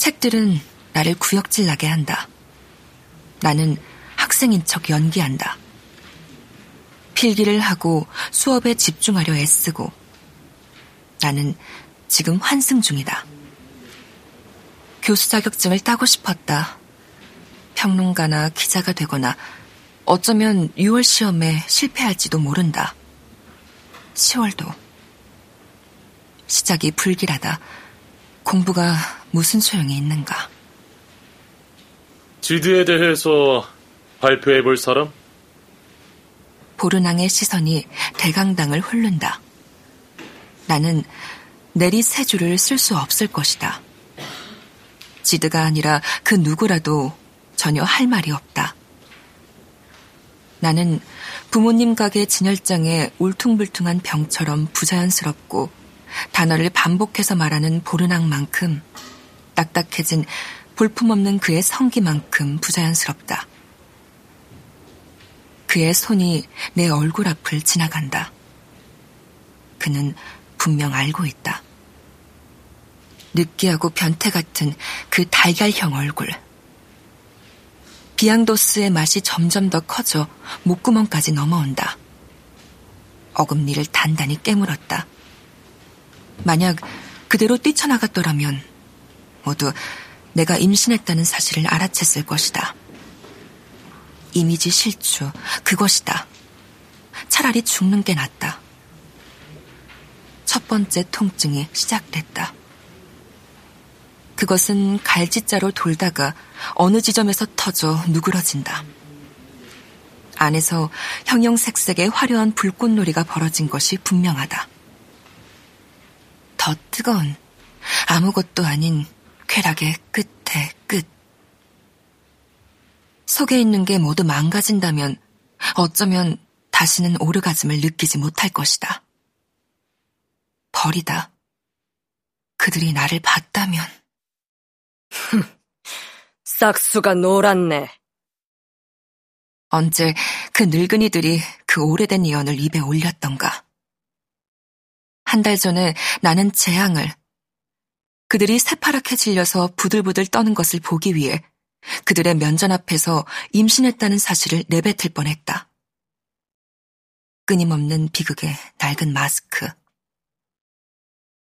책들은 나를 구역질 나게 한다. 나는 학생인 척 연기한다. 필기를 하고 수업에 집중하려 애쓰고 나는 지금 환승 중이다. 교수 자격증을 따고 싶었다. 평론가나 기자가 되거나 어쩌면 6월 시험에 실패할지도 모른다. 10월도. 시작이 불길하다. 공부가 무슨 소용이 있는가. 지드에 대해서 발표해 볼 사람? 보르낭의 시선이 대강당을 훑는다. 나는 내리 세 줄을 쓸 수 없을 것이다. 지드가 아니라 그 누구라도 전혀 할 말이 없다. 나는 부모님 가게 진열장의 울퉁불퉁한 병처럼 부자연스럽고 단어를 반복해서 말하는 보르낭만큼 딱딱해진 볼품없는 그의 성기만큼 부자연스럽다. 그의 손이 내 얼굴 앞을 지나간다. 그는 분명 알고 있다. 느끼하고 변태 같은 그 달걀형 얼굴. 비앙도스의 맛이 점점 더 커져 목구멍까지 넘어온다. 어금니를 단단히 깨물었다. 만약 그대로 뛰쳐나갔더라면 모두 내가 임신했다는 사실을 알아챘을 것이다. 이미지 실추, 그것이다. 차라리 죽는 게 낫다. 첫 번째 통증이 시작됐다. 그것은 갈짓자로 돌다가 어느 지점에서 터져 누그러진다. 안에서 형형색색의 화려한 불꽃놀이가 벌어진 것이 분명하다. 더 뜨거운 아무것도 아닌 쾌락의 끝에 끝. 속에 있는 게 모두 망가진다면 어쩌면 다시는 오르가즘을 느끼지 못할 것이다. 버리다. 그들이 나를 봤다면. 싹수가 놀았네. 언제 그 늙은이들이 그 오래된 예언을 입에 올렸던가. 한 달 전에 나는 재앙을 그들이 새파랗게 질려서 부들부들 떠는 것을 보기 위해 그들의 면전 앞에서 임신했다는 사실을 내뱉을 뻔했다. 끊임없는 비극의 낡은 마스크.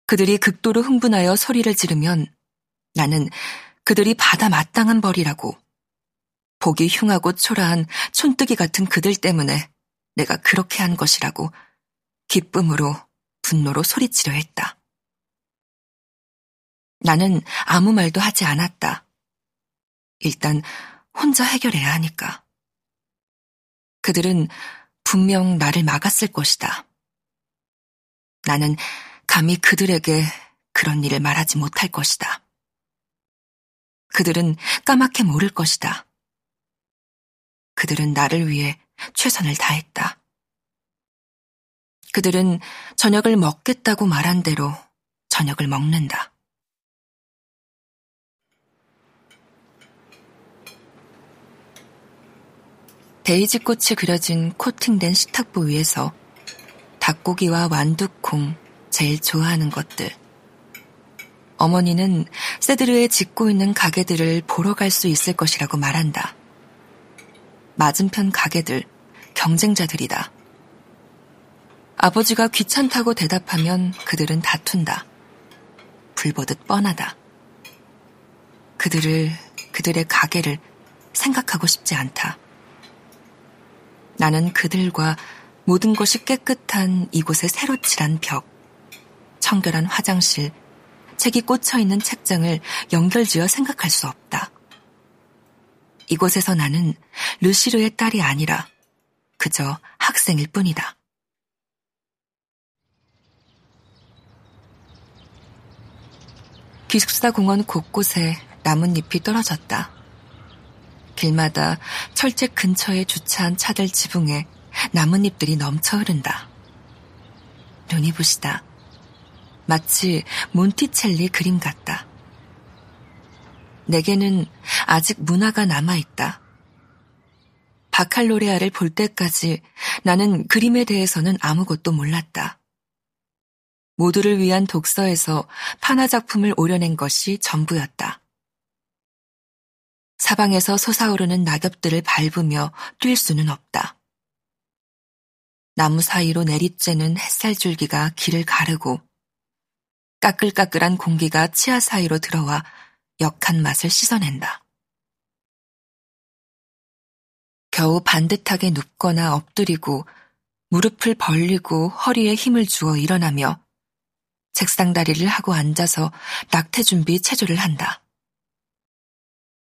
그들이 극도로 흥분하여 소리를 지르면 나는 그들이 받아 마땅한 벌이라고 보기 흉하고 초라한 촌뜨기 같은 그들 때문에 내가 그렇게 한 것이라고 기쁨으로 분노로 소리치려 했다. 나는 아무 말도 하지 않았다. 일단 혼자 해결해야 하니까. 그들은 분명 나를 막았을 것이다. 나는 감히 그들에게 그런 일을 말하지 못할 것이다. 그들은 까맣게 모를 것이다. 그들은 나를 위해 최선을 다했다. 그들은 저녁을 먹겠다고 말한 대로 저녁을 먹는다. 데이지 꽃이 그려진 코팅된 식탁보 위에서 닭고기와 완두콩, 제일 좋아하는 것들. 어머니는 세드르에 짓고 있는 가게들을 보러 갈 수 있을 것이라고 말한다. 맞은편 가게들, 경쟁자들이다. 아버지가 귀찮다고 대답하면 그들은 다툰다. 불보듯 뻔하다. 그들을, 그들의 가게를 생각하고 싶지 않다. 나는 그들과 모든 것이 깨끗한 이곳에 새로 칠한 벽, 청결한 화장실, 책이 꽂혀 있는 책장을 연결지어 생각할 수 없다. 이곳에서 나는 루시르의 딸이 아니라 그저 학생일 뿐이다. 기숙사 공원 곳곳에 나뭇잎이 떨어졌다. 길마다 철책 근처에 주차한 차들 지붕에 나뭇잎들이 넘쳐 흐른다. 눈이 부시다. 마치 몬티첼리 그림 같다. 내게는 아직 문화가 남아있다. 바칼로레아를 볼 때까지 나는 그림에 대해서는 아무것도 몰랐다. 모두를 위한 독서에서 판화 작품을 오려낸 것이 전부였다. 사방에서 솟아오르는 낙엽들을 밟으며 뛸 수는 없다. 나무 사이로 내리쬐는 햇살 줄기가 길을 가르고 까끌까끌한 공기가 치아 사이로 들어와 역한 맛을 씻어낸다. 겨우 반듯하게 눕거나 엎드리고 무릎을 벌리고 허리에 힘을 주어 일어나며 책상 다리를 하고 앉아서 낙태 준비 체조를 한다.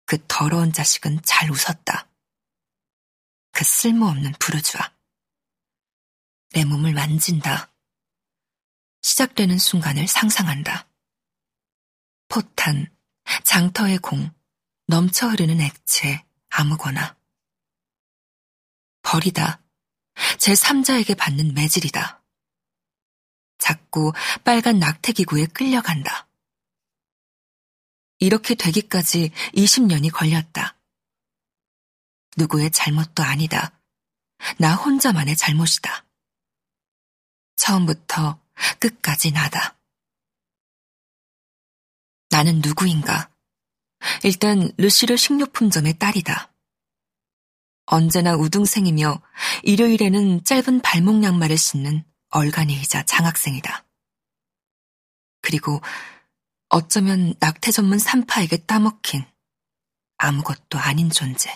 그 더러운 자식은 잘 웃었다. 그 쓸모없는 부르주아. 내 몸을 만진다. 시작되는 순간을 상상한다. 포탄, 장터의 공, 넘쳐 흐르는 액체, 아무거나. 버리다. 제 3자에게 받는 매질이다. 작고 빨간 낙태기구에 끌려간다. 이렇게 되기까지 20년이 걸렸다. 누구의 잘못도 아니다. 나 혼자만의 잘못이다. 처음부터 끝까지 나다. 나는 누구인가? 일단 르시르 식료품점의 딸이다. 언제나 우등생이며 일요일에는 짧은 발목 양말을 신는 얼간이이자 장학생이다. 그리고 어쩌면 낙태 전문 산파에게 따먹힌 아무것도 아닌 존재.